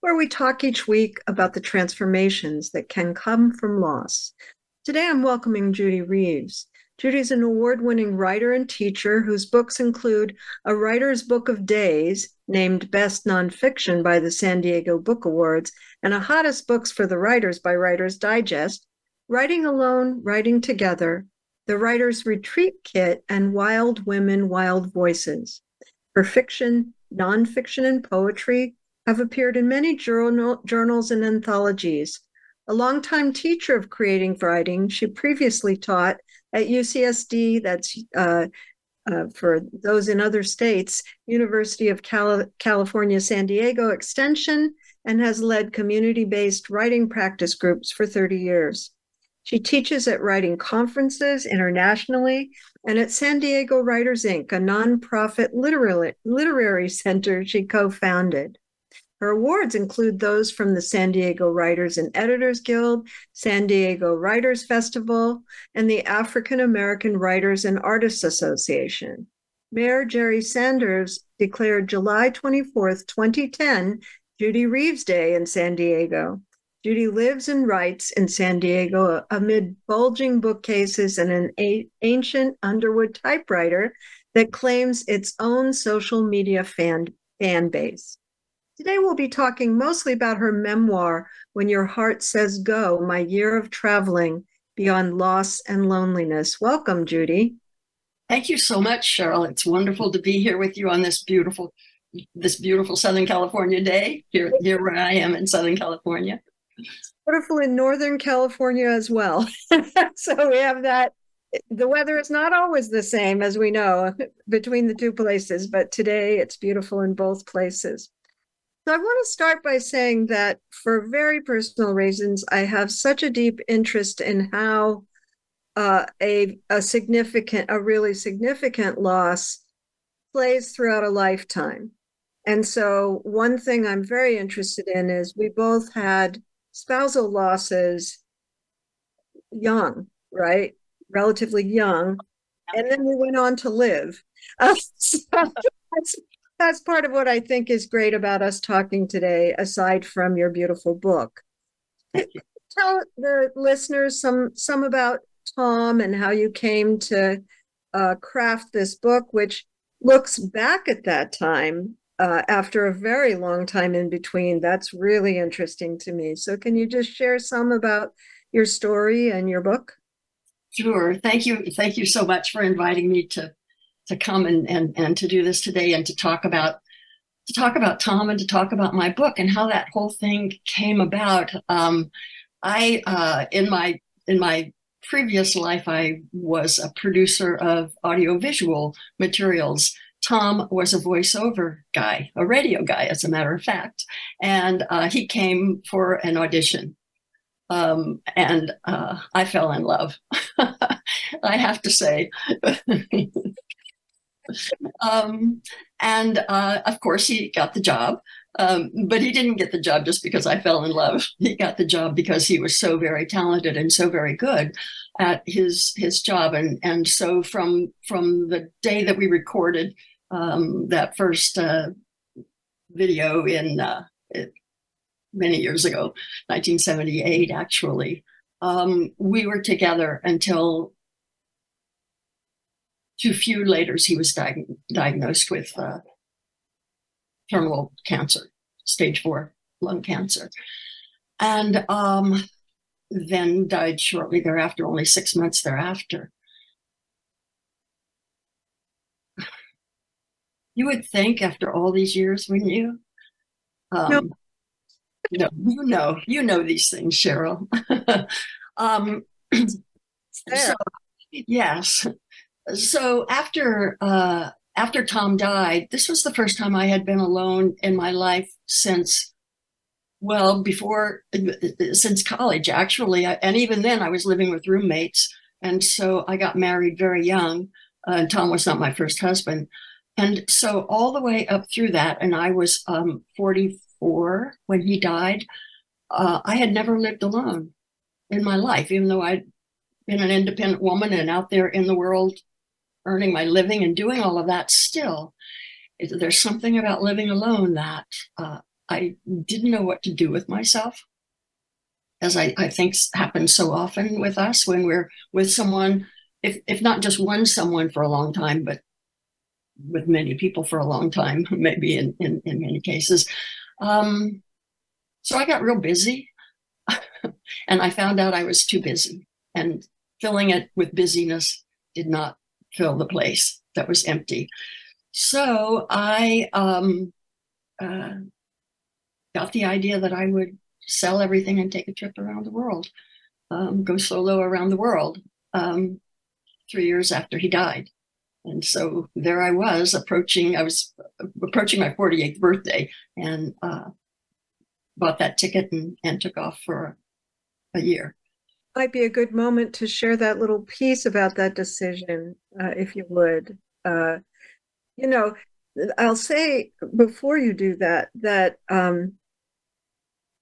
where we talk each week about the transformations that can come from loss. Today I'm welcoming Judy Reeves. Judy's an award winning writer and teacher whose books include A Writer's Book of Days, named Best Nonfiction by the San Diego Book Awards, and a Hottest Books for the Writers by Writer's Digest, Writing Alone, Writing Together, The Writer's Retreat Kit, and Wild Women, Wild Voices. Her fiction, nonfiction, and poetry have appeared in many journal, journals and anthologies. A longtime teacher of creative writing, she previously taught at UCSD, that's uh, uh, for those in other states, University of Cali- California, San Diego Extension, and has led community based writing practice groups for 30 years. She teaches at writing conferences internationally and at San Diego Writers Inc., a nonprofit literary, literary center she co founded. Her awards include those from the San Diego Writers and Editors Guild, San Diego Writers Festival, and the African American Writers and Artists Association. Mayor Jerry Sanders declared July 24th, 2010, Judy Reeves Day in San Diego. Judy lives and writes in San Diego amid bulging bookcases and an a- ancient Underwood typewriter that claims its own social media fan, fan base. Today, we'll be talking mostly about her memoir, When Your Heart Says Go My Year of Traveling Beyond Loss and Loneliness. Welcome, Judy. Thank you so much, Cheryl. It's wonderful to be here with you on this beautiful this beautiful Southern California day here, here where I am in Southern California beautiful in Northern California as well. so we have that. The weather is not always the same, as we know, between the two places, but today it's beautiful in both places. So I want to start by saying that for very personal reasons, I have such a deep interest in how uh, a, a significant, a really significant loss plays throughout a lifetime. And so, one thing I'm very interested in is we both had spousal losses young, right? Relatively young. And then we went on to live. Uh, so that's, that's part of what I think is great about us talking today, aside from your beautiful book. Tell the listeners some some about Tom and how you came to uh, craft this book, which looks back at that time uh, after a very long time in between. That's really interesting to me. So, can you just share some about your story and your book? Sure. Thank you. Thank you so much for inviting me to to come and and and to do this today and to talk about to talk about Tom and to talk about my book and how that whole thing came about. Um, I uh, in my in my previous life, I was a producer of audiovisual materials Tom was a voiceover guy, a radio guy, as a matter of fact. And uh, he came for an audition. Um, and uh, I fell in love, I have to say. um, and uh, of course, he got the job. Um, but he didn't get the job just because I fell in love. He got the job because he was so very talented and so very good at his his job. And and so from from the day that we recorded um, that first uh, video in uh, it, many years ago, 1978, actually. Um, we were together until too few later he was diag- diagnosed with uh, terminal cancer, stage four lung cancer. And um, then died shortly thereafter, only six months thereafter. You would think after all these years, wouldn't you? Um, no. no, you know, you know these things, Cheryl. um, so, yes. So after uh, after Tom died, this was the first time I had been alone in my life since well, before, since college, actually. And even then, I was living with roommates. And so I got married very young. Uh, and Tom was not my first husband. And so all the way up through that, and I was um, 44 when he died, uh, I had never lived alone in my life, even though I'd been an independent woman and out there in the world earning my living and doing all of that still. There's something about living alone that uh, I didn't know what to do with myself, as I, I think happens so often with us when we're with someone, if, if not just one someone for a long time, but with many people for a long time, maybe in, in, in many cases. Um, so I got real busy and I found out I was too busy and filling it with busyness did not fill the place that was empty. So I um, uh, got the idea that I would sell everything and take a trip around the world, um, go solo around the world um, three years after he died. And so there I was approaching, I was approaching my 48th birthday and uh, bought that ticket and, and took off for a year. Might be a good moment to share that little piece about that decision, uh, if you would. Uh, you know, I'll say before you do that, that um,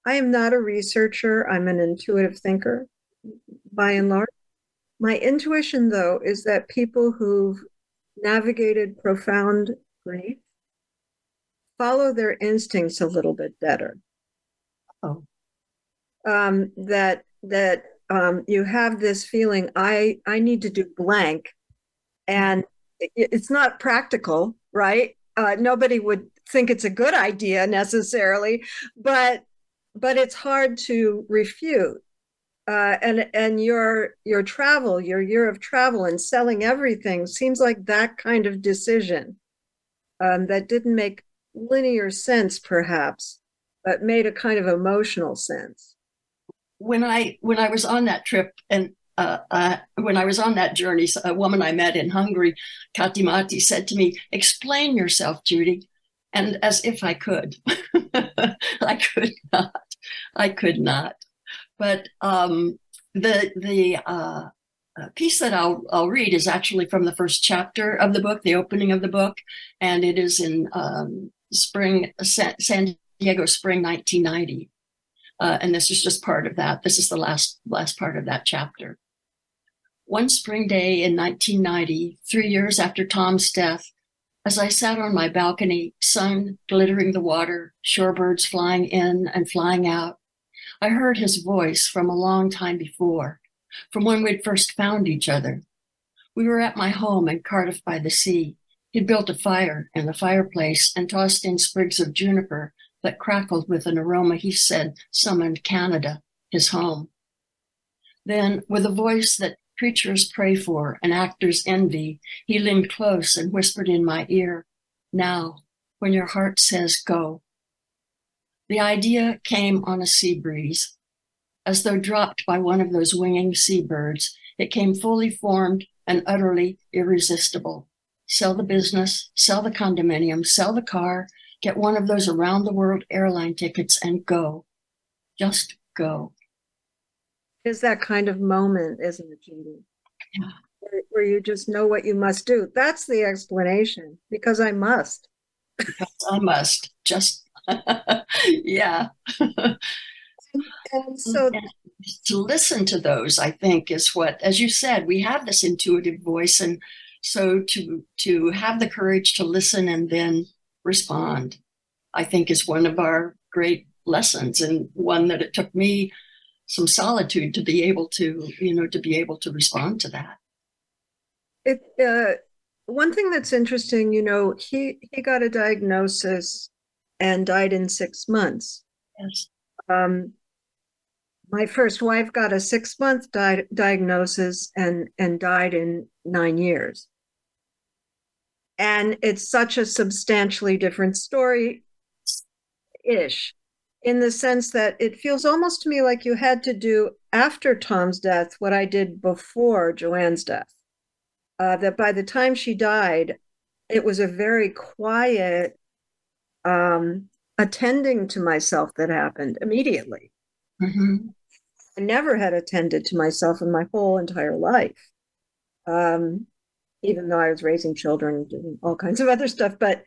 I am not a researcher, I'm an intuitive thinker by and large. My intuition, though, is that people who've navigated profound grief follow their instincts a little bit better. Oh. Um, that that um, you have this feeling I I need to do blank, and it's not practical, right? Uh, nobody would think it's a good idea necessarily, but but it's hard to refute. Uh, and and your your travel, your year of travel and selling everything seems like that kind of decision um, that didn't make linear sense, perhaps, but made a kind of emotional sense. When I when I was on that trip and uh, uh, when I was on that journey, a woman I met in Hungary, Katimati, said to me, "Explain yourself, Judy," and as if I could, I could not. I could not. But um, the the uh, uh, piece that I'll I'll read is actually from the first chapter of the book, the opening of the book, and it is in um, spring San Diego spring 1990. Uh, and this is just part of that. This is the last last part of that chapter. One spring day in 1990, three years after Tom's death, as I sat on my balcony, sun glittering the water, shorebirds flying in and flying out, I heard his voice from a long time before, from when we'd first found each other. We were at my home in Cardiff by the sea. He'd built a fire in the fireplace and tossed in sprigs of juniper that crackled with an aroma he said summoned Canada, his home. Then, with a voice that preachers pray for and actors envy, he leaned close and whispered in my ear, Now, when your heart says go. The idea came on a sea breeze. As though dropped by one of those winging seabirds, it came fully formed and utterly irresistible. Sell the business, sell the condominium, sell the car, get one of those around the world airline tickets and go. Just go. Is that kind of moment, isn't it, Judy? Yeah. Where, where you just know what you must do. That's the explanation because I must. Because I must. Just yeah. and so and to listen to those, I think, is what, as you said, we have this intuitive voice, and so to to have the courage to listen and then respond, I think, is one of our great lessons, and one that it took me some solitude to be able to, you know, to be able to respond to that. It uh, one thing that's interesting, you know, he he got a diagnosis and died in six months. Yes. Um, my first wife got a six month di- diagnosis and and died in nine years. And it's such a substantially different story ish in the sense that it feels almost to me like you had to do after Tom's death what I did before Joanne's death. Uh, that by the time she died, it was a very quiet um, attending to myself that happened immediately. Mm-hmm. I never had attended to myself in my whole entire life. Um, even though I was raising children, and doing all kinds of other stuff, but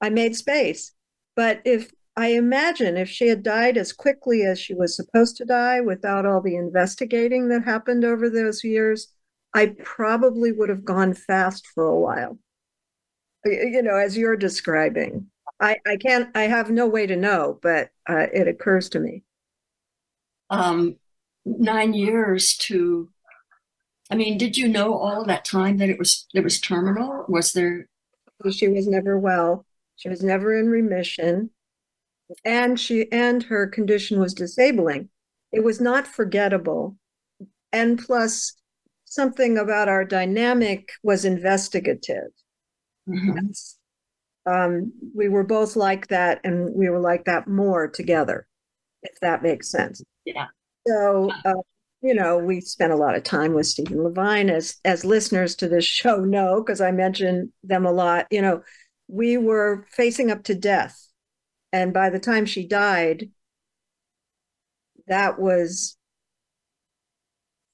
I made space. But if I imagine if she had died as quickly as she was supposed to die without all the investigating that happened over those years, I probably would have gone fast for a while. You know, as you're describing, I, I can't, I have no way to know, but uh, it occurs to me. Um, nine years to, I mean, did you know all that time that it was, it was terminal? Was there? She was never well. She was never in remission and she and her condition was disabling. It was not forgettable. And plus, something about our dynamic was investigative. Mm-hmm. Um, we were both like that, and we were like that more together, if that makes sense. Yeah. So, uh, you know, we spent a lot of time with Stephen Levine, as as listeners to this show know, because I mention them a lot. You know, we were facing up to death and by the time she died, that was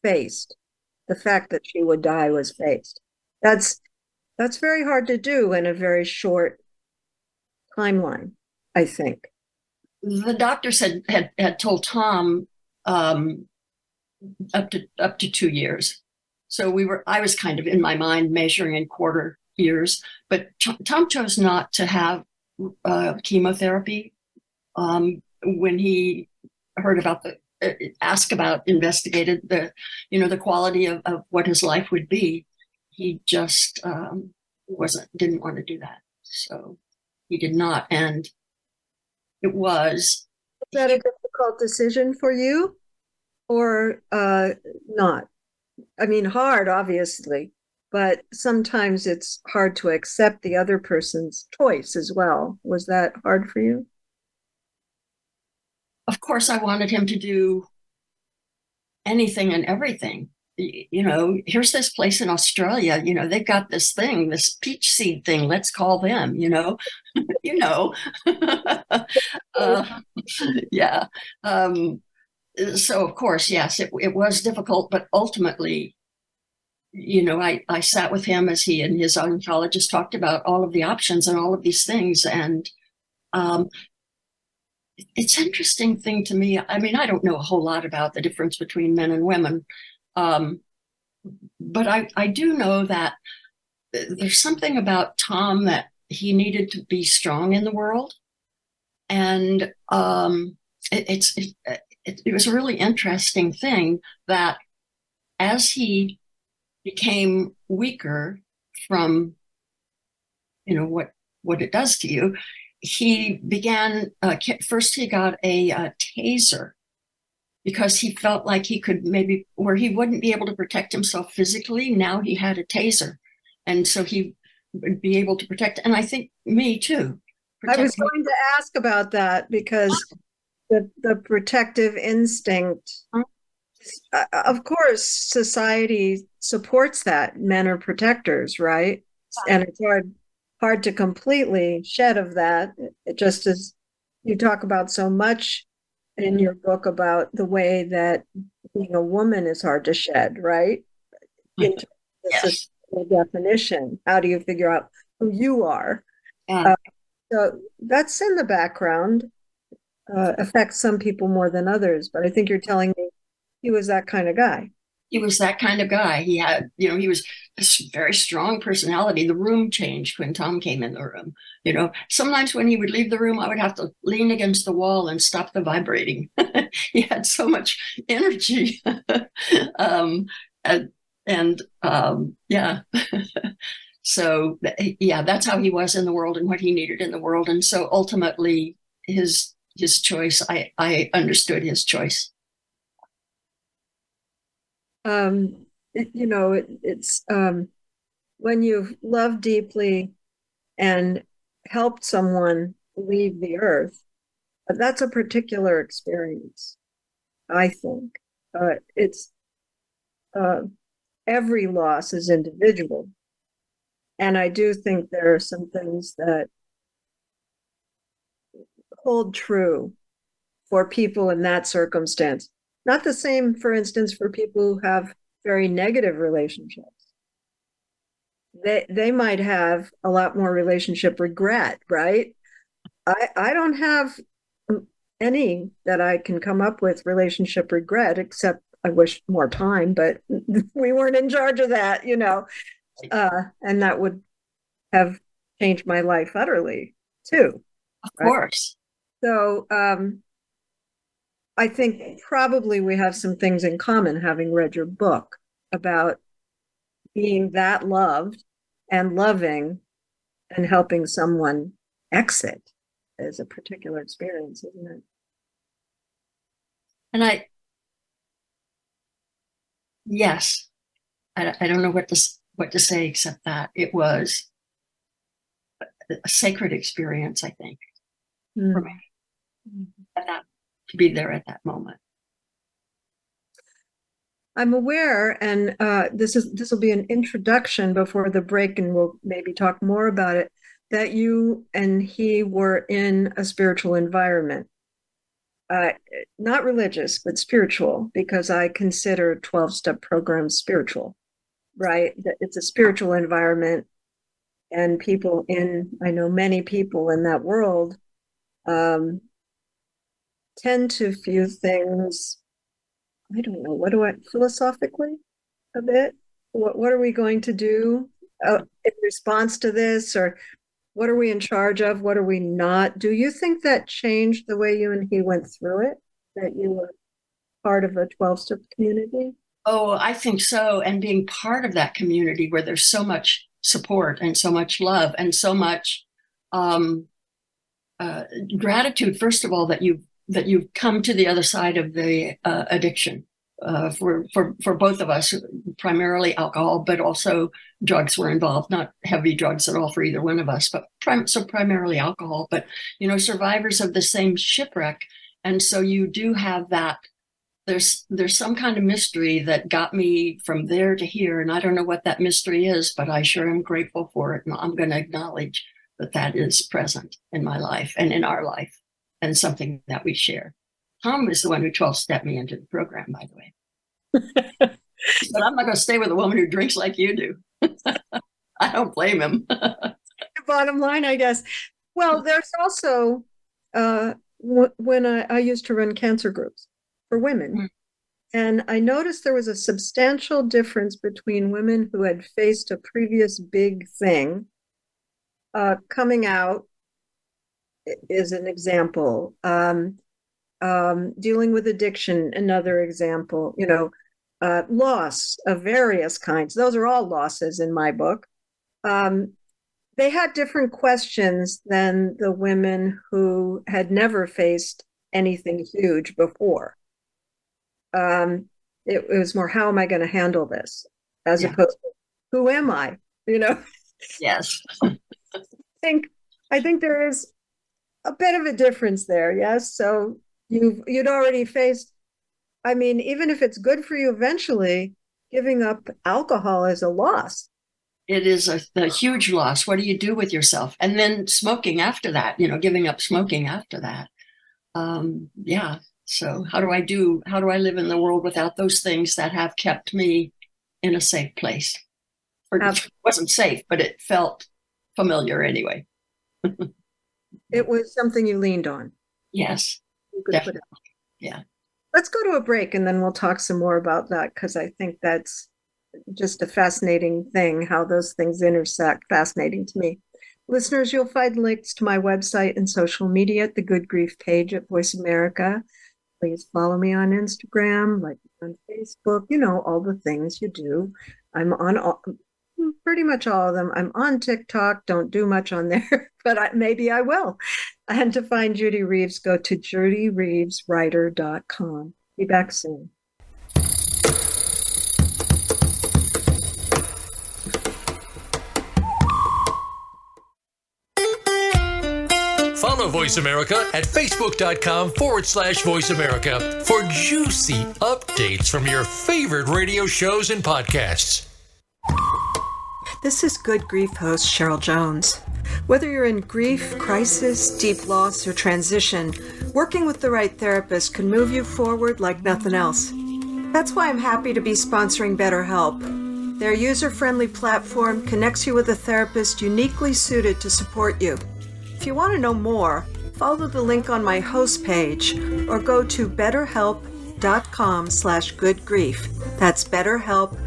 faced. The fact that she would die was faced. That's that's very hard to do in a very short timeline, I think. The doctors had had had told Tom um, up to up to two years. So we were I was kind of in my mind measuring in quarter years, but Tom chose not to have uh, chemotherapy um, when he heard about the uh, asked about investigated the you know the quality of, of what his life would be. He just um, wasn't didn't want to do that. So he did not and it was was that a difficult decision for you or uh, not i mean hard obviously but sometimes it's hard to accept the other person's choice as well. Was that hard for you? Of course, I wanted him to do anything and everything. You know, here's this place in Australia, you know, they've got this thing, this peach seed thing, let's call them, you know, you know. uh, yeah. Um, so, of course, yes, it, it was difficult, but ultimately, you know, I, I sat with him as he and his oncologist talked about all of the options and all of these things. And um, it's interesting thing to me. I mean, I don't know a whole lot about the difference between men and women. Um, but I, I do know that there's something about Tom that he needed to be strong in the world. And um, it, it's, it, it, it was a really interesting thing that as he became weaker from you know what what it does to you he began uh, first he got a, a taser because he felt like he could maybe where he wouldn't be able to protect himself physically now he had a taser. And so he would be able to protect and i think me too. I was going to ask about that because the, the protective instinct. Uh, of course society supports that. Men are protectors right? And it's hard hard to completely shed of that. It just as you talk about so much in your book about the way that being a woman is hard to shed right? In yes. definition how do you figure out who you are? Yeah. uh, so that's in the background uh, affects some people more than others but i think you're telling me he was that kind of guy. He was that kind of guy. He had, you know, he was a very strong personality. The room changed when Tom came in the room. You know, sometimes when he would leave the room, I would have to lean against the wall and stop the vibrating. he had so much energy. um, and, and um, yeah. so yeah, that's how he was in the world and what he needed in the world. And so ultimately, his his choice, I I understood his choice um, it, you know, it, it's um, when you've loved deeply and helped someone leave the earth, that's a particular experience, I think. Uh, it's uh, every loss is individual. And I do think there are some things that hold true for people in that circumstance. Not the same, for instance, for people who have very negative relationships. They they might have a lot more relationship regret, right? I I don't have any that I can come up with relationship regret, except I wish more time, but we weren't in charge of that, you know. Uh, and that would have changed my life utterly too. Of right? course. So um, I think probably we have some things in common having read your book about being that loved and loving and helping someone exit is a particular experience, isn't it? And I, yes, I, I don't know what to what to say except that it was a sacred experience. I think mm. for me, mm. that to be there at that moment. I'm aware, and uh, this is this will be an introduction before the break, and we'll maybe talk more about it. That you and he were in a spiritual environment, uh, not religious, but spiritual, because I consider 12 step programs spiritual, right? It's a spiritual environment, and people in I know many people in that world um, tend to view things, I don't know, what do I, philosophically a bit? What, what are we going to do uh, in response to this? Or what are we in charge of? What are we not? Do you think that changed the way you and he went through it? That you were part of a 12 step community? Oh, I think so. And being part of that community where there's so much support and so much love and so much um, uh, gratitude, first of all, that you've that you've come to the other side of the uh, addiction uh, for for for both of us, primarily alcohol, but also drugs were involved. Not heavy drugs at all for either one of us, but prim- so primarily alcohol. But you know, survivors of the same shipwreck, and so you do have that. There's there's some kind of mystery that got me from there to here, and I don't know what that mystery is, but I sure am grateful for it, and I'm going to acknowledge that that is present in my life and in our life and something that we share. Tom is the one who 12 stepped me into the program, by the way. but I'm not going to stay with a woman who drinks like you do. I don't blame him. Bottom line, I guess. Well, there's also uh, w- when I, I, used to run cancer groups for women. Mm. And I noticed there was a substantial difference between women who had faced a previous big thing uh, coming out is an example. Um, um, dealing with addiction, another example. You know, uh, loss of various kinds. Those are all losses in my book. Um, they had different questions than the women who had never faced anything huge before. Um, it, it, was more, how am I going to handle this, as yeah. opposed to, who am I? You know. Yes. I think I think there is a bit of a difference there. Yes. So you've you'd already faced. I mean, even if it's good for you eventually, giving up alcohol is a loss. It is a, a huge loss. What do you do with yourself? And then smoking after that, you know, giving up smoking after that. Um, yeah. So how do I do? How do I live in the world without those things that have kept me in a safe place? Or it wasn't safe, but it felt familiar anyway. It was something you leaned on. Yes. Yeah. Let's go to a break and then we'll talk some more about that because I think that's just a fascinating thing how those things intersect. Fascinating to me. Listeners, you'll find links to my website and social media at the Good Grief page at Voice America. Please follow me on Instagram, like on Facebook, you know, all the things you do. I'm on all, pretty much all of them. I'm on TikTok, don't do much on there, but I, maybe I will. And to find Judy Reeves, go to judyreeveswriter.com. Be back soon. Follow Voice America at facebook.com forward slash voice America for juicy updates from your favorite radio shows and podcasts. This is Good Grief host Cheryl Jones. Whether you're in grief, crisis, deep loss, or transition, working with the right therapist can move you forward like nothing else. That's why I'm happy to be sponsoring BetterHelp. Their user friendly platform connects you with a therapist uniquely suited to support you. If you want to know more, follow the link on my host page or go to betterhelp.com slash goodgrief. That's betterhelp.com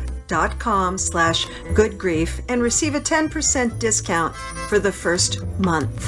slash goodgrief and receive a 10% discount for the first month.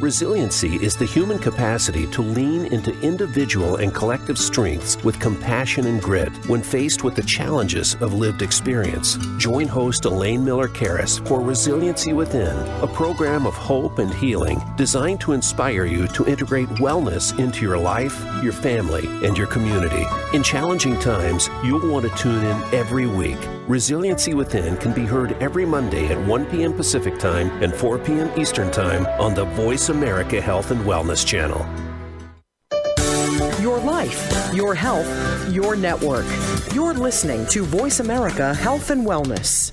Resiliency is the human capacity to lean into individual and collective strengths with compassion and grit when faced with the challenges of lived experience. Join host Elaine Miller Karas for Resiliency Within, a program of hope and healing designed to inspire you to integrate wellness into your life, your family, and your community. In challenging times, you'll want to tune in every week. Resiliency Within can be heard every Monday at 1 p.m. Pacific Time and 4 p.m. Eastern Time on the Voice America Health and Wellness Channel. Your life, your health, your network. You're listening to Voice America Health and Wellness.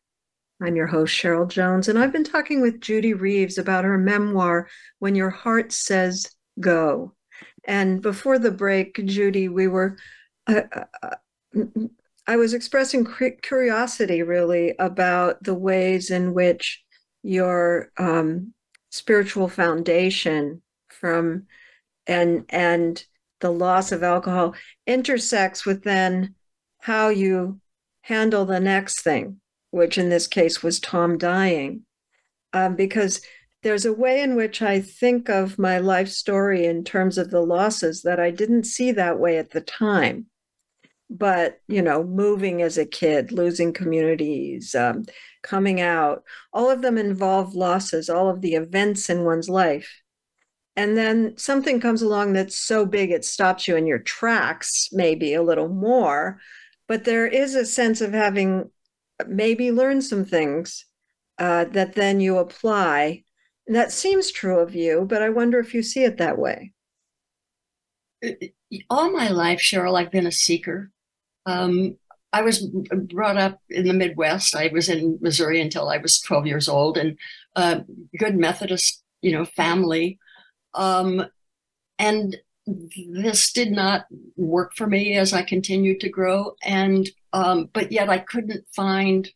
I'm your host, Cheryl Jones, and I've been talking with Judy Reeves about her memoir, When Your Heart Says Go. And before the break, Judy, we were, uh, uh, I was expressing curiosity really about the ways in which your um, spiritual foundation from and and the loss of alcohol intersects with then how you handle the next thing which in this case was Tom dying, um, because there's a way in which I think of my life story in terms of the losses that I didn't see that way at the time. But, you know, moving as a kid, losing communities, um, coming out, all of them involve losses, all of the events in one's life. And then something comes along that's so big it stops you in your tracks, maybe a little more. But there is a sense of having maybe learn some things uh, that then you apply. And that seems true of you, but I wonder if you see it that way. All my life, Cheryl, I've been a seeker. Um, I was brought up in the Midwest. I was in Missouri until I was 12 years old, and uh, good Methodist, you know, family. Um, and this did not work for me as I continued to grow. And, um, but yet I couldn't find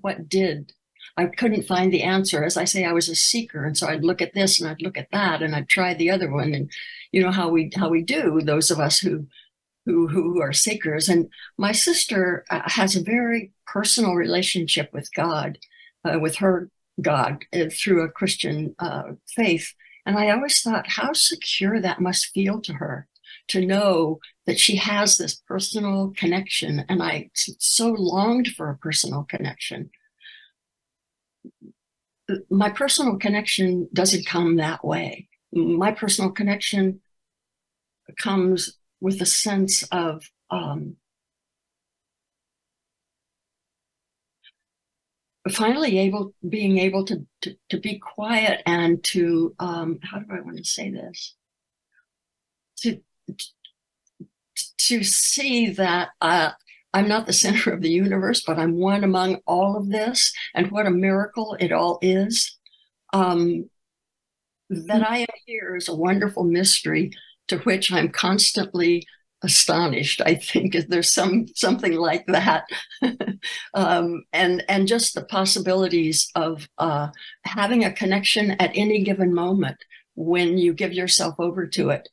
what did. I couldn't find the answer. As I say, I was a seeker. And so I'd look at this and I'd look at that and I'd try the other one. And you know how we, how we do those of us who, who, who are seekers. And my sister uh, has a very personal relationship with God, uh, with her God uh, through a Christian uh, faith. And I always thought how secure that must feel to her to know that she has this personal connection. And I so longed for a personal connection. My personal connection doesn't come that way. My personal connection comes with a sense of um, finally able being able to, to, to be quiet and to um, how do I want to say this to to see that uh, I'm not the center of the universe, but I'm one among all of this, and what a miracle it all is. Um, that I am here is a wonderful mystery to which I'm constantly astonished. I think there's some something like that, um, and and just the possibilities of uh, having a connection at any given moment when you give yourself over to it.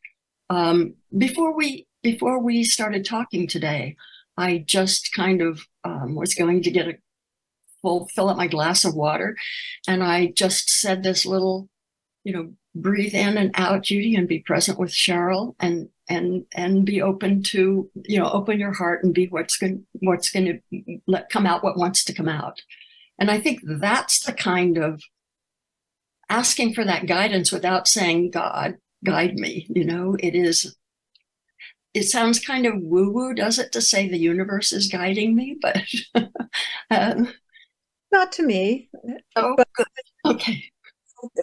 Um, before we before we started talking today, I just kind of um, was going to get a full fill up my glass of water, and I just said this little, you know, breathe in and out, Judy, and be present with Cheryl, and and and be open to you know open your heart and be what's going what's going to let come out what wants to come out. And i think that's the kind of asking for that guidance without saying god guide me you know it is it sounds kind of woo woo does it to say the universe is guiding me but um, not to me oh but, okay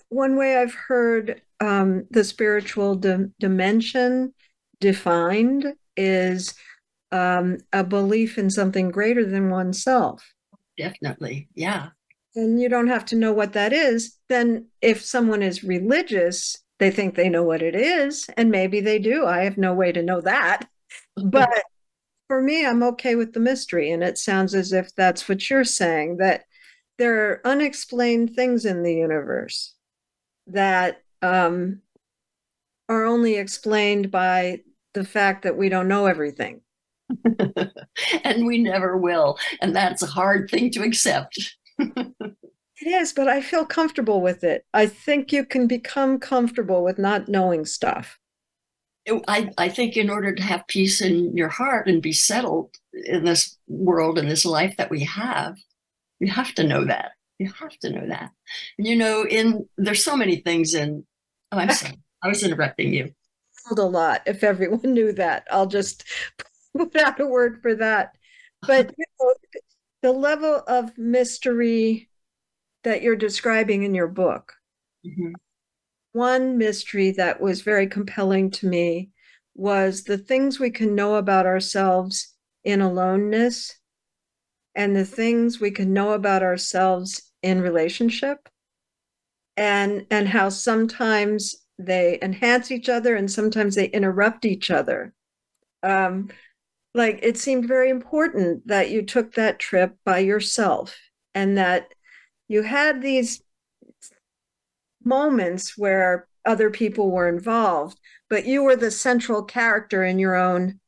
one way i've heard um, the spiritual di- dimension defined is um, a belief in something greater than oneself. Definitely. Yeah. And you don't have to know what that is. Then, if someone is religious, they think they know what it is, and maybe they do. I have no way to know that. But for me, I'm okay with the mystery. And it sounds as if that's what you're saying that there are unexplained things in the universe that um, are only explained by the fact that we don't know everything. and we never will. And that's a hard thing to accept. it is, but I feel comfortable with it. I think you can become comfortable with not knowing stuff. I, I think in order to have peace in your heart and be settled in this world and this life that we have, you have to know that. You have to know that. And you know, in there's so many things in oh, I'm sorry. I was interrupting you. A lot. If everyone knew that, I'll just put out a word for that. But you know, the level of mystery that you're describing in your book, mm-hmm. one mystery that was very compelling to me was the things we can know about ourselves in aloneness and the things we can know about ourselves in relationship and and how sometimes they enhance each other and sometimes they interrupt each other um, like it seemed very important that you took that trip by yourself and that you had these moments where other people were involved but you were the central character in your own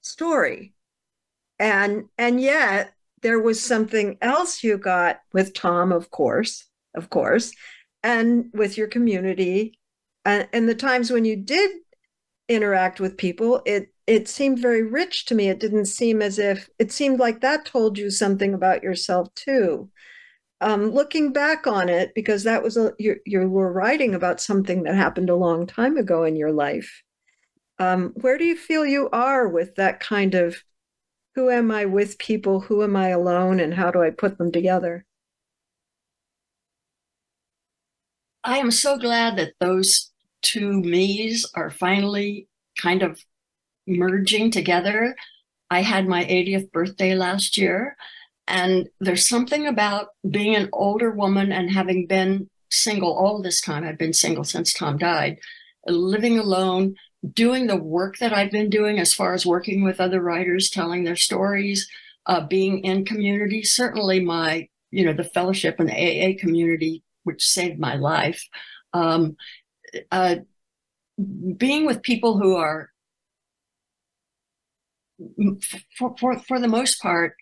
story. And and yet there was something else you got with tom of course of course and with your community. And, and the times when you did interact with people it it seemed very rich to me. It didn't seem as if it seemed like that told you something about yourself too um, looking back on it because that was a you, you were writing about something that happened a long time ago in your life. Um, where do you feel you are with that kind of who am i with people? Who am i alone? And how do i put them together? I am so glad that those two me's are finally kind of merging together. I had my 80th birthday last year, and there's something about being an older woman and having been single all this time. I've been single since Tom died, living alone, doing the work that I've been doing as far as working with other writers, telling their stories, uh, being in community. Certainly, my you know the fellowship and the AA community, which saved my life. Um, uh, being with people who are, for, for, for the most part,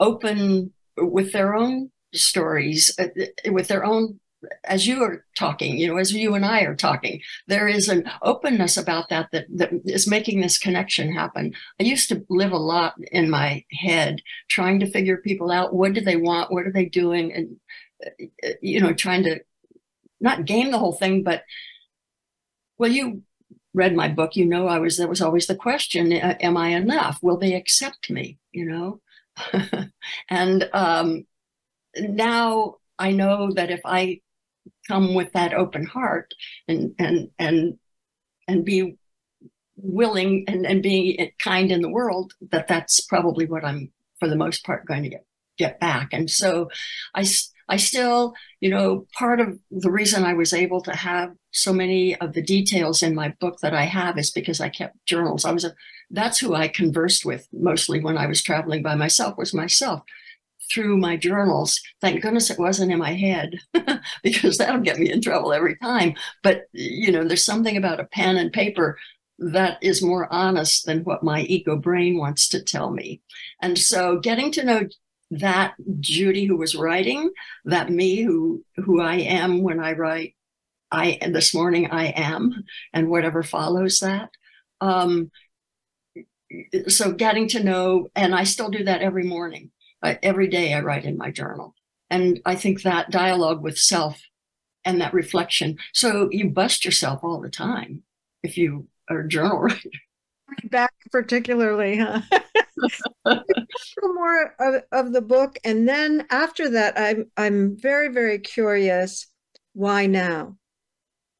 open with their own stories, uh, with their own, as you are talking, you know, as you and I are talking, there is an openness about that, that that is making this connection happen. I used to live a lot in my head, trying to figure people out. What do they want? What are they doing? And, uh, you know, trying to not game the whole thing, but well, you read my book, you know, I was there was always the question: uh, Am I enough? Will they accept me? You know, and um, now I know that if I come with that open heart and and and and be willing and, and being kind in the world that that's probably what i'm for the most part going to get get back. And so i I still, you know, part of the reason I was able to have so many of the details in my book that I have is because I kept journals. I was a, that's who I conversed with mostly when I was traveling by myself was myself through my journals. Thank goodness it wasn't in my head because that'll get me in trouble every time. But, you know, there's something about a pen and paper that is more honest than what my ego brain wants to tell me. And so getting to know that Judy who was writing, that me who who I am when I write, I this morning I am, and whatever follows that. Um, so getting to know, and I still do that every morning. Every day I write in my journal, and I think that dialogue with self and that reflection. So you bust yourself all the time if you are a journal writer. Back particularly, huh? more of, of the book, and then after that, I'm I'm very very curious. Why now?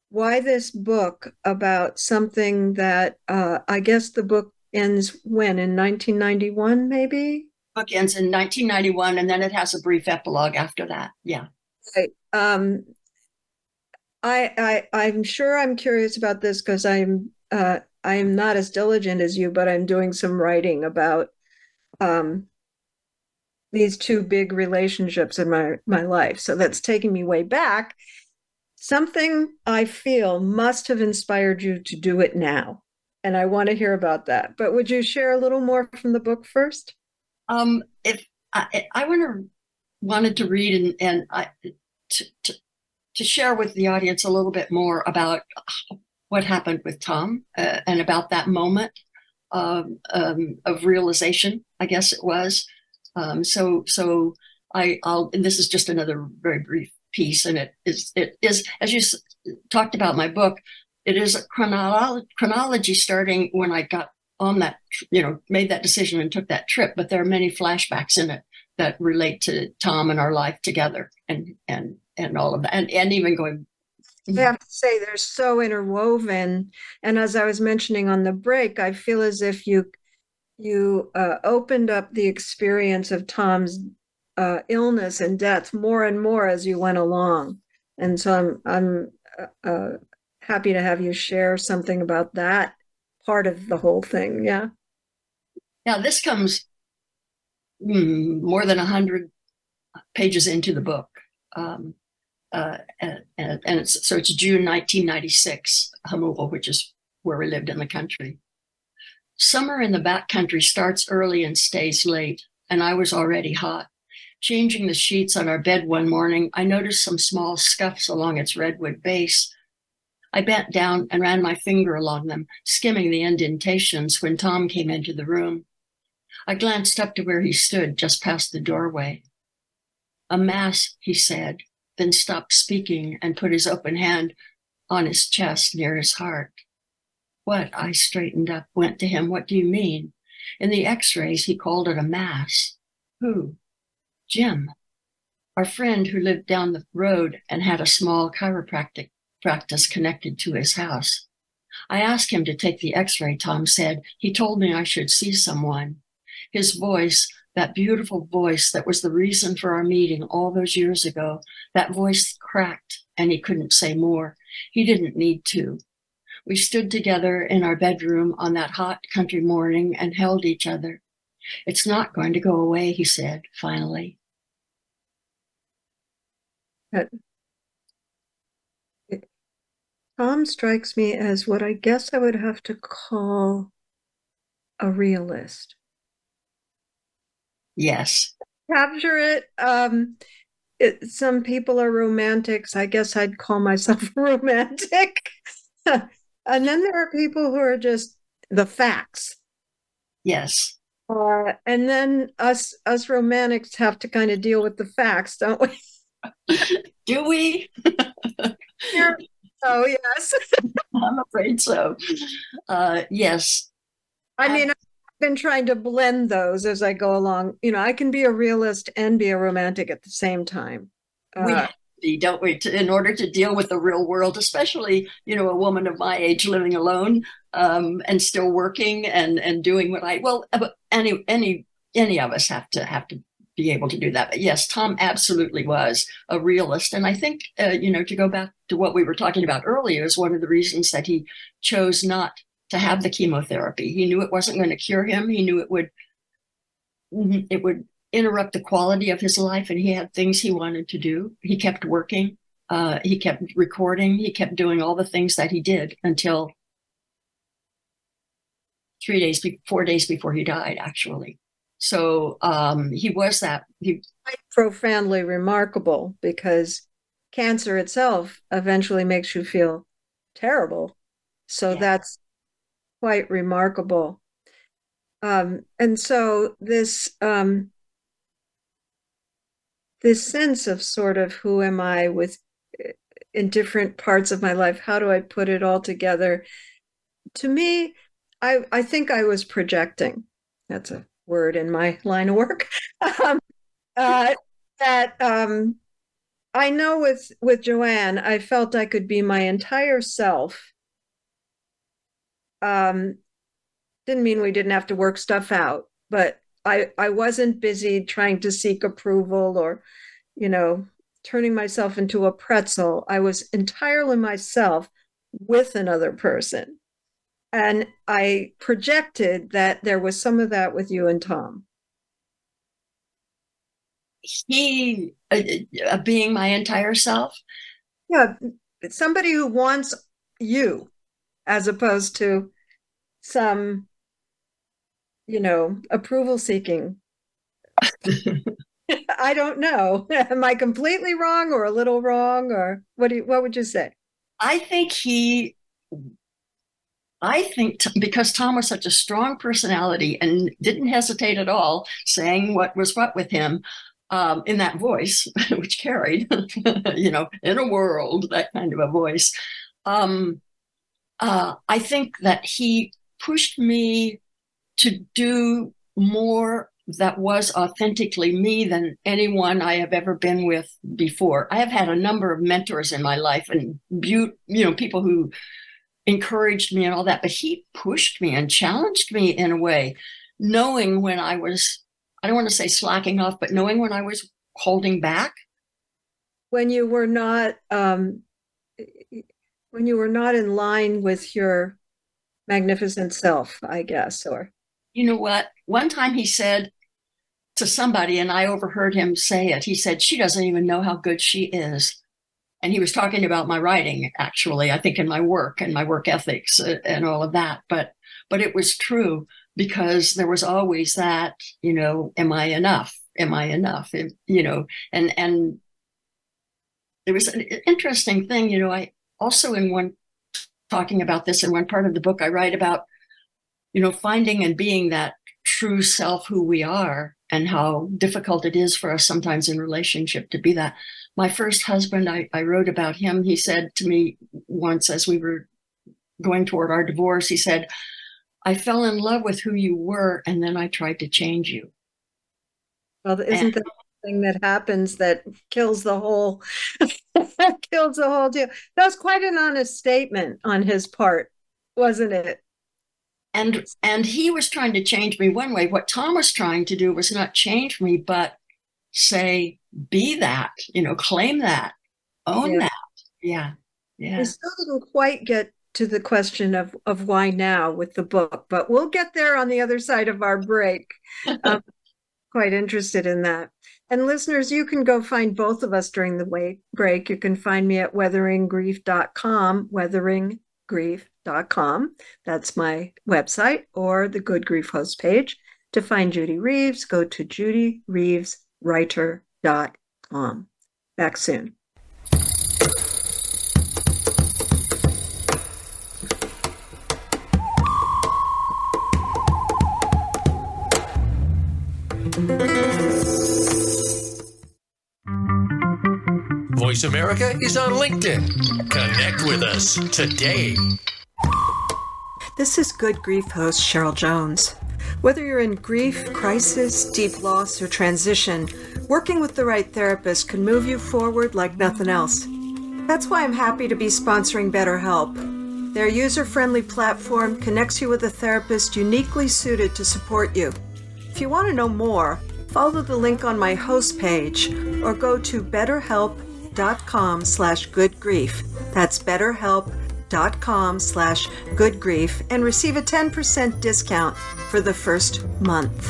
Why this book about something that uh, I guess the book ends when in 1991, maybe. Book ends in 1991, and then it has a brief epilogue after that. Yeah. Right. Um, I I I'm sure I'm curious about this because I'm uh, I'm not as diligent as you, but I'm doing some writing about um, these two big relationships in my my life. So that's taking me way back. Something I feel must have inspired you to do it now, and I want to hear about that. But would you share a little more from the book first? Um, if I, I to wanted to read and and I, to, to to share with the audience a little bit more about what happened with Tom uh, and about that moment um, um, of realization, I guess it was. Um, so, so I, I'll, and this is just another very brief piece, and it is, it is, as you s- talked about my book, it is a chronolo- chronology starting when I got on that, you know, made that decision and took that trip. But there are many flashbacks in it that relate to Tom and our life together, and and and all of that, and and even going I have to say they're so interwoven. And as I was mentioning on the break, I feel as if you you uh, opened up the experience of Tom's uh, illness and death more and more as you went along. And so I'm I'm uh, uh happy to have you share something about that part of the whole thing. Yeah. Now this comes mm, more than a hundred pages into the book. Um, uh, and, and, it's, so it's June 1996, Jamul, which is where we lived in the country. Summer in the back country starts early and stays late, and I was already hot. Changing the sheets on our bed one morning, I noticed some small scuffs along its redwood base. I bent down and ran my finger along them, skimming the indentations when Tom came into the room. I glanced up to where he stood just past the doorway. A mass, he said, then stopped speaking and put his open hand on his chest near his heart. What? I straightened up, went to him. What do you mean? In the x rays, he called it a mass. Who? Jim, our friend who lived down the road and had a small chiropractic practice connected to his house. I asked him to take the x ray, Tom said. He told me I should see someone. His voice that beautiful voice that was the reason for our meeting all those years ago, that voice cracked and he couldn't say more. He didn't need to. We stood together in our bedroom on that hot country morning and held each other. It's not going to go away, he said, finally. Tom strikes me as what I guess I would have to call a realist. Yes. Capture it. Um, it, some people are romantics. I guess I'd call myself romantic. and then there are people who are just the facts. Yes. Uh, and then us us romantics have to kind of deal with the facts, don't we? Do we? oh yes. I'm afraid so. Uh, yes. I mean, been trying to blend those as I go along. You know, I can be a realist and be a romantic at the same time. Uh, we have to be, don't we, to, in order to deal with the real world, especially you know a woman of my age living alone um, and still working and and doing what I well any any any of us have to have to be able to do that. But yes, Tom absolutely was a realist. And I think, uh, you know, to go back to what we were talking about earlier, is one of the reasons that he chose not to have the chemotherapy. He knew it wasn't going to cure him. He knew it would mm-hmm, it would interrupt the quality of his life, and he had things he wanted to do. He kept working. Uh, he kept recording. He kept doing all the things that he did until three days, four days before he died, actually. So um, he was that. He profoundly remarkable because cancer itself eventually makes you feel terrible. So yeah. that's quite remarkable. Um, and so this um, this sense of sort of who am I with in different parts of my life? How do I put it all together? To me, I I think I was projecting. That's a word in my line of work. um, uh, that um, I know with with Joanne, I felt I could be my entire self. Um, didn't mean we didn't have to work stuff out, but I I wasn't busy trying to seek approval or, you know, turning myself into a pretzel. I was entirely myself with another person. And I projected that there was some of that with you and Tom. He, uh, uh, being my entire self? Yeah, somebody who wants you as opposed to some, you know, approval seeking. I don't know. Am I completely wrong or a little wrong or what do you, what would you say? I think he I think t- because Tom was such a strong personality and didn't hesitate at all saying what was what with him um, in that voice, which carried, you know, in a world, that kind of a voice. Um, uh, I think that he pushed me to do more that was authentically me than anyone I have ever been with before. I have had a number of mentors in my life and you know people who encouraged me and all that, but he pushed me and challenged me in a way, knowing when I was, I don't want to say slacking off, but knowing when I was holding back. When you were not, um, when you were not in line with your magnificent self, I guess, or. You know what? One time he said to somebody, and I overheard him say it, he said, She doesn't even know how good she is and he was talking about my writing actually i think in my work and my work ethics uh, and all of that but but it was true because there was always that you know am i enough am i enough you know and and there was an interesting thing you know i also in one talking about this in one part of the book i write about you know finding and being that true self who we are and how difficult it is for us sometimes in relationship to be that my first husband, I, I wrote about him. He said to me once as we were going toward our divorce, he said, I fell in love with who you were, and then I tried to change you. Well, isn't and, that thing that happens that kills the whole kills the whole deal? That was quite an honest statement on his part, wasn't it? And and he was trying to change me one way. What Tom was trying to do was not change me, but say, be that, you know, claim that, own yeah. that. Yeah. Yeah. We still didn't quite get to the question of, of why now with the book, but we'll get there on the other side of our break. um, quite interested in that. And listeners, you can go find both of us during the break. You can find me at weatheringgrief.com, weatheringgrief.com. That's my website or the Good Grief host page. To find Judy Reeves, go to Judy Reeves writer.com. Back soon. Voice America is on LinkedIn. Connect with us today. This is Good Grief host Cheryl Jones. Whether you're in grief, crisis, deep loss, or transition, working with the right therapist can move you forward like nothing else. That's why I'm happy to be sponsoring BetterHelp. Their user friendly platform connects you with a therapist uniquely suited to support you. If you want to know more, follow the link on my host page or go to betterhelp.com slash goodgrief. That's betterhelp.com slash goodgrief and receive a 10% discount for the first month.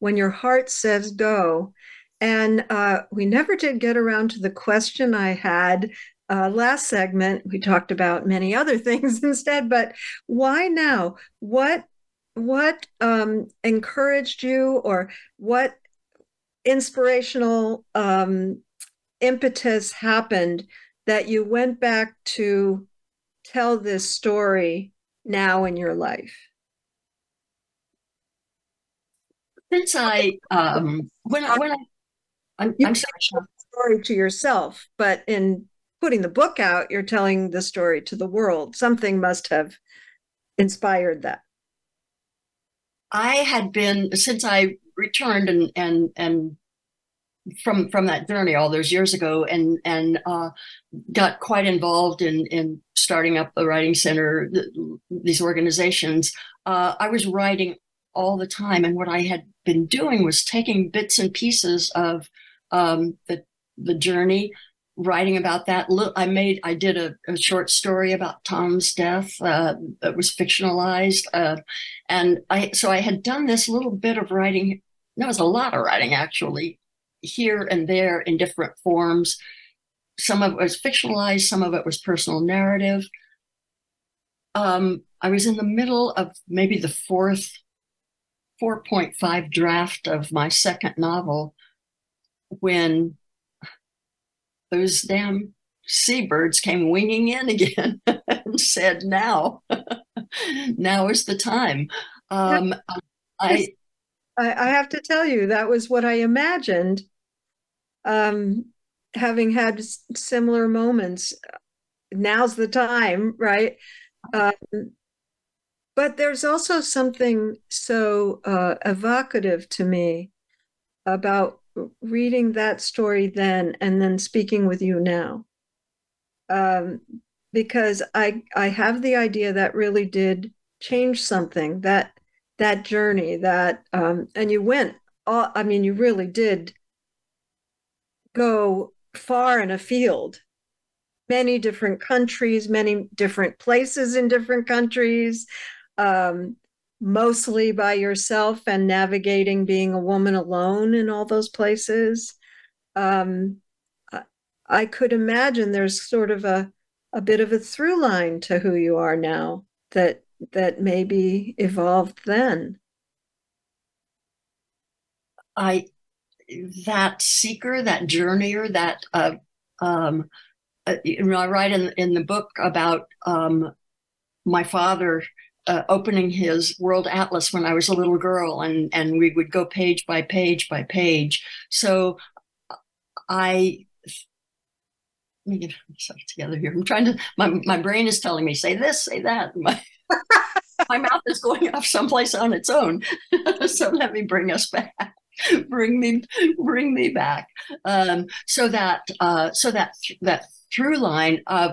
When Your Heart Says Go. And uh, we never did get around to the question I had uh, last segment. We talked about many other things instead, but why now? What what um, encouraged you, or what inspirational um, impetus happened that you went back to tell this story now in your life? Since I, um, when I, when I, I'm, You I'm sorry. story to yourself, but in putting the book out, you're telling the story to the world. Something must have inspired that. I had been since I returned and and and from from that journey all those years ago and and uh, got quite involved in in starting up the writing center th- these organizations uh, i was writing all the time and what i had been doing was taking bits and pieces of um, the the journey writing about that i made i did a, a short story about tom's death uh, that was fictionalized uh, and i so i had done this little bit of writing That was a lot of writing actually here and there in different forms. Some of it was fictionalized, some of it was personal narrative. Um, I was in the middle of maybe the fourth 4.5 draft of my second novel when those damn seabirds came winging in again and said, Now, now is the time. Um, I, I, have to tell you, that was what I imagined. Um, having had similar moments, now's the time, right? Um, but there's also something so uh, evocative to me about reading that story then and then speaking with you now. Um, because I I have the idea that really did change something that that journey that um, and you went all I mean you really did go far in a field many different countries many different places in different countries um, mostly by yourself and navigating being a woman alone in all those places. Um, I, could imagine there's sort of a a bit of a through line to who you are now that that maybe evolved then. I that seeker, that journeyer, that uh, um, uh, you know, I write in in the book about um, my father uh, opening his world atlas when I was a little girl, and and we would go page by page by page. So I let me get myself together here. I'm trying to. My my brain is telling me say this, say that. My, my mouth is going off someplace on its own. so let me bring us back. bring me bring me back. Um, so that uh, so that that through line of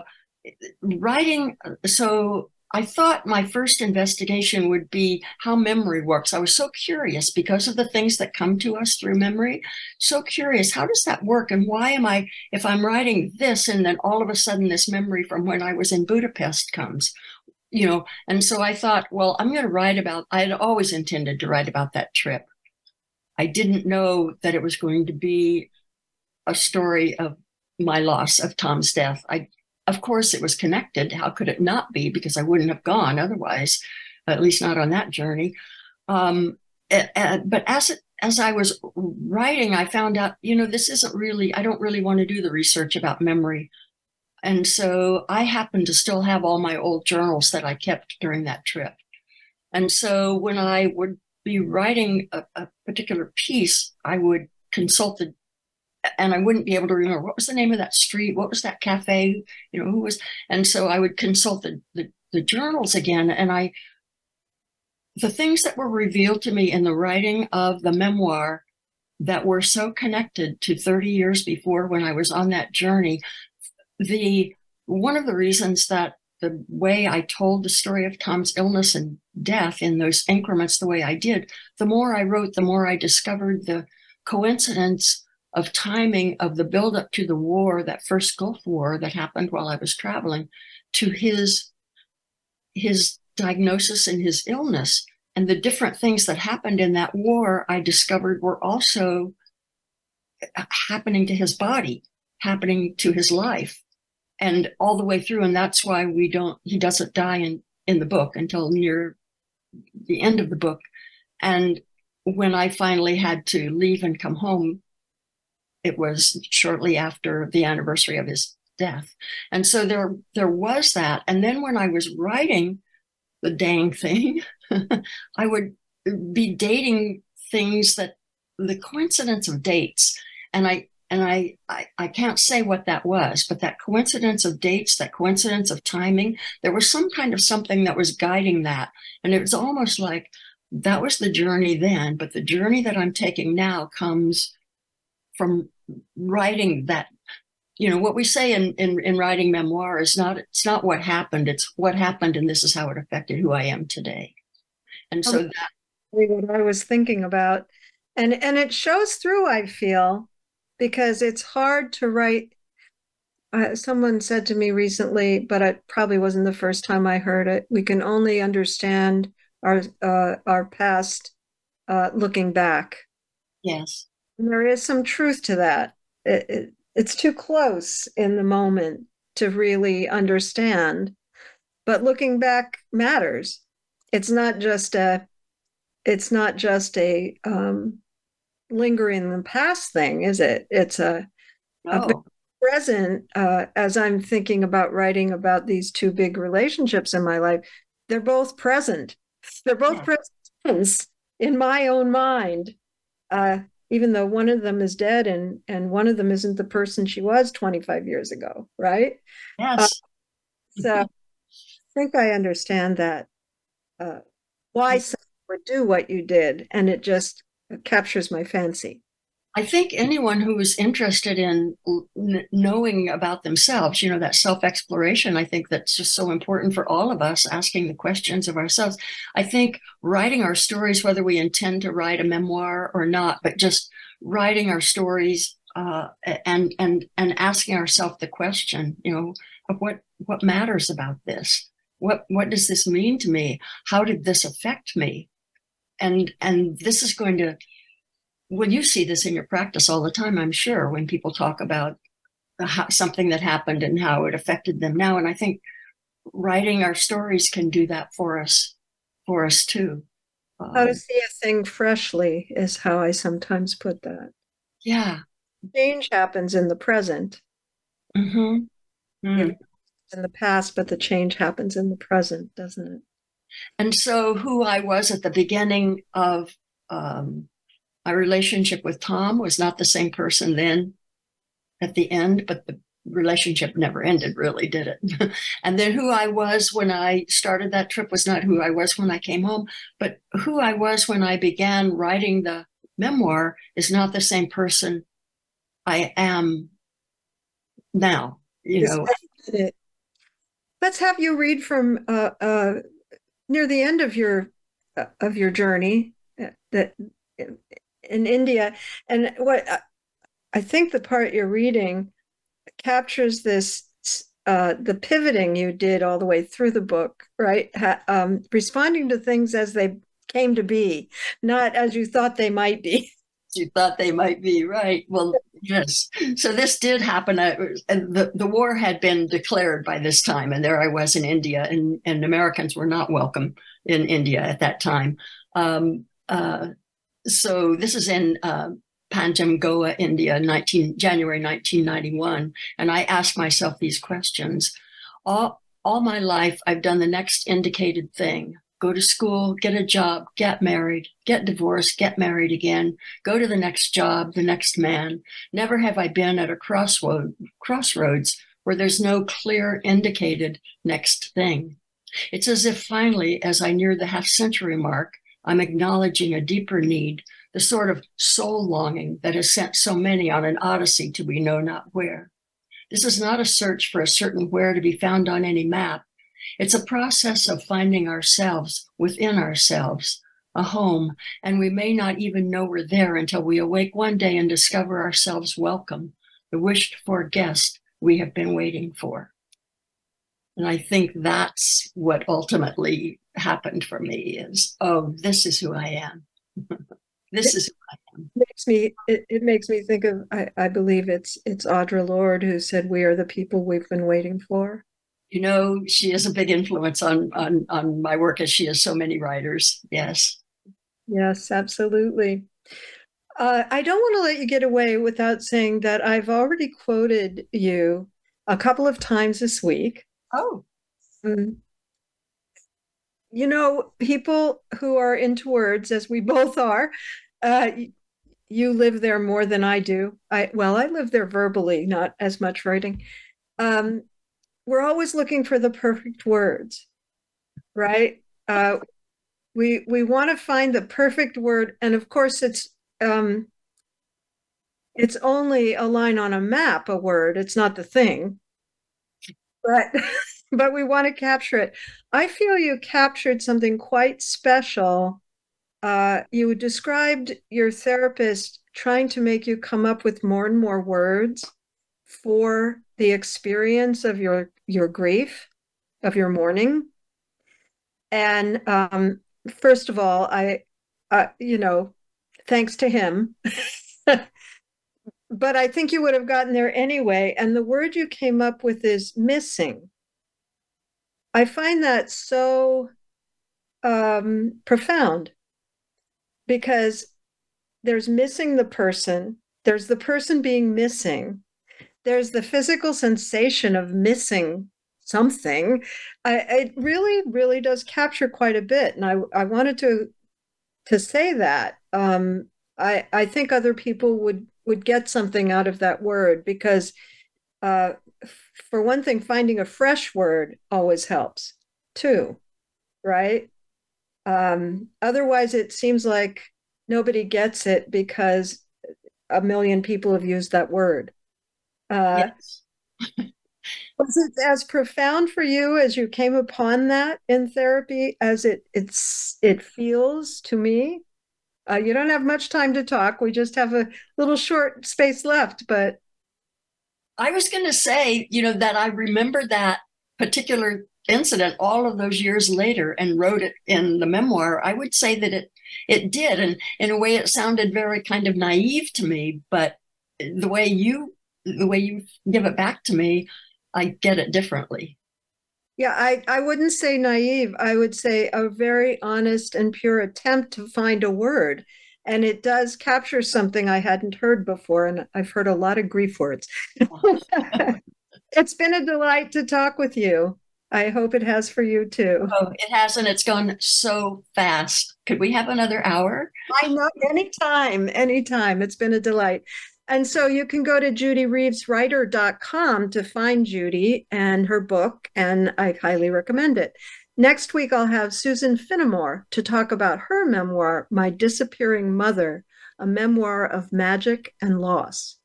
writing. So I thought my first investigation would be how memory works. I was so curious because of the things that come to us through memory. So curious, how does that work? And why am I, if I'm writing this and then all of a sudden this memory from when I was in Budapest comes? You know, and so I thought, well, I'm going to write about, I had always intended to write about that trip. I didn't know that it was going to be a story of my loss of Tom's death. I of course, it was connected. How could it not be? Because I wouldn't have gone otherwise, at least not on that journey. Um, but as it, as I was writing, I found out, you know, this isn't really. I don't really want to do the research about memory, and so I happen to still have all my old journals that I kept during that trip. And so when I would be writing a, a particular piece, I would consult the and I wouldn't be able to remember what was the name of that street, what was that cafe, you know, who was, and so I would consult the, the, the journals again, and I, the things that were revealed to me in the writing of the memoir that were so connected to 30 years before when I was on that journey, the one of the reasons that the way I told the story of Tom's illness and death in those increments the way I did, the more I wrote, the more I discovered the coincidence of timing of the buildup to the war, that first Gulf War that happened while I was traveling, to his his diagnosis and his illness. And the different things that happened in that war, I discovered were also uh, happening to his body, happening to his life, and all the way through. And that's why we don't, he doesn't die in, in the book until near the end of the book. And when I finally had to leave and come home, it was shortly after the anniversary of his death. And so there there was that. And then when I was writing the dang thing, I would be dating things that the coincidence of dates. And I and I, I I can't say what that was, but that coincidence of dates, that coincidence of timing, there was some kind of something that was guiding that. And it was almost like that was the journey then, but the journey that I'm taking now comes from writing that you know what we say in, in in writing memoir is not it's not what happened it's what happened and this is how it affected who i am today. And so that what i was thinking about. And and it shows through i feel because it's hard to write uh, someone said to me recently but it probably wasn't the first time i heard it we can only understand our uh, our past uh, looking back. Yes and there is some truth to that. It, it, it's too close in the moment to really understand. But looking back matters. It's not just a it's not just a um, lingering in the past thing, is it? It's a, a present. Uh, as I'm thinking about writing about these two big relationships in my life, they're both present. They're both yeah. present in my own mind. Uh, even though one of them is dead and and one of them isn't the person she was 25 years ago right? Yes. Uh, so i think i understand that uh, why someone would do what you did and it just captures my fancy I think anyone who is interested in knowing about themselves, you know, that self exploration, I think that's just so important for all of us, asking the questions of ourselves. I think writing our stories, whether we intend to write a memoir or not, but just writing our stories uh, and and and asking ourselves the question, you know, of what what matters about this. What what does this mean to me? How did this affect me? And and this is going to well, you see this in your practice all the time, I'm sure, when people talk about something that happened and how it affected them now. And I think writing our stories can do that for us, for us too. How to um, see a thing freshly is how I sometimes put that. Yeah. Change happens in the present. Mm-hmm. Mm. In the past, but the change happens in the present, doesn't it? And so, who I was at the beginning of um, my relationship with Tom was not the same person then at the end, but the relationship never ended, really, did it? and then who I was when I started that trip was not who I was when I came home, but who I was when I began writing the memoir is not the same person I am now. You know, let's have you read from uh, uh, near the end of your uh, of your journey uh, that in India, and what I think the part you're reading captures this uh, the pivoting you did all the way through the book, right? Ha, um, responding to things as they came to be, not as you thought they might be. You thought they might be right. Well, yes. So this did happen. Uh, and the the war had been declared by this time, and there I was in India, and and Americans were not welcome in India at that time. Um, uh, so this is in uh, Panjim, Goa, India, 19, January 1991. And I asked myself these questions. All, all my life, I've done the next indicated thing go to school, get a job, get married, get divorced, get married again, go to the next job, the next man. Never have I been at a crossroad, crossroads where there's no clear indicated next thing. It's as if finally, as I near the half century mark, I'm acknowledging a deeper need the sort of soul longing that has sent so many on an odyssey to we know not where. This is not a search for a certain where to be found on any map. It's a process of finding ourselves within ourselves, a home, and we may not even know we're there until we awake one day and discover ourselves welcome, the wished for guest we have been waiting for. And I think that's what ultimately happened for me is, oh, this is who I am. this is who I am. Makes me it, it makes me think of I, I believe it's it's Audre Lorde who said we are the people we've been waiting for. You know, she is a big influence on on on my work as she is so many writers. Yes. Yes, absolutely. Uh, I don't want to let you get away without saying that I've already quoted you a couple of times this week. Oh. Um, you know, people who are into words, as we both are, uh, you live there more than I do. I well, I live there verbally, not as much writing. Um, we're always looking for the perfect words, right? Uh, we we want to find the perfect word, and of course, it's um, it's only a line on a map, a word. It's not the thing, but but we want to capture it. I feel you captured something quite special. Uh, you described your therapist trying to make you come up with more and more words for the experience of your your grief of your mourning. And um, first of all i uh, you know thanks to him. But i think you would have gotten there anyway and the word you came up with is missing i find that so um, profound because there's missing the person, there's the person being missing, there's the physical sensation of missing something. I, it really, really does capture quite a bit, and I, I wanted to to say that. Um, I, I think other people would would get something out of that word because, uh, for one thing, finding a fresh word always helps too, right? Um, otherwise, it seems like nobody gets it because a million people have used that word. Uh, yes. was it as profound for you as you came upon that in therapy as it it's it feels to me? Uh, you don't have much time to talk. We just have a little short space left, but I was going to say, you know, that I remember that particular incident all of those years later and wrote it in the memoir, I would say that it it did. And in a way it sounded very kind of naive to me, but the way you the way you give it back to me, I get it differently. Yeah, I, I wouldn't say naive. I would say a very honest and pure attempt to find a word. And it does capture something I hadn't heard before. And I've heard a lot of grief words. It's been a delight to talk with you. I hope it has for you too. Oh, it has, and it's gone so fast. Could we have another hour? I know, anytime, anytime. It's been a delight. And so you can go to judyreeveswriter.com to find Judy and her book, and I highly recommend it. Next week, I'll have Susan Finnemore to talk about her memoir, My Disappearing Mother, a memoir of magic and loss.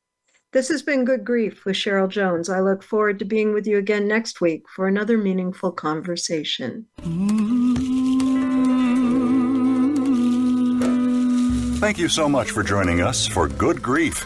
This has been Good Grief with Cheryl Jones. I look forward to being with you again next week for another meaningful conversation. Thank you so much for joining us for Good Grief.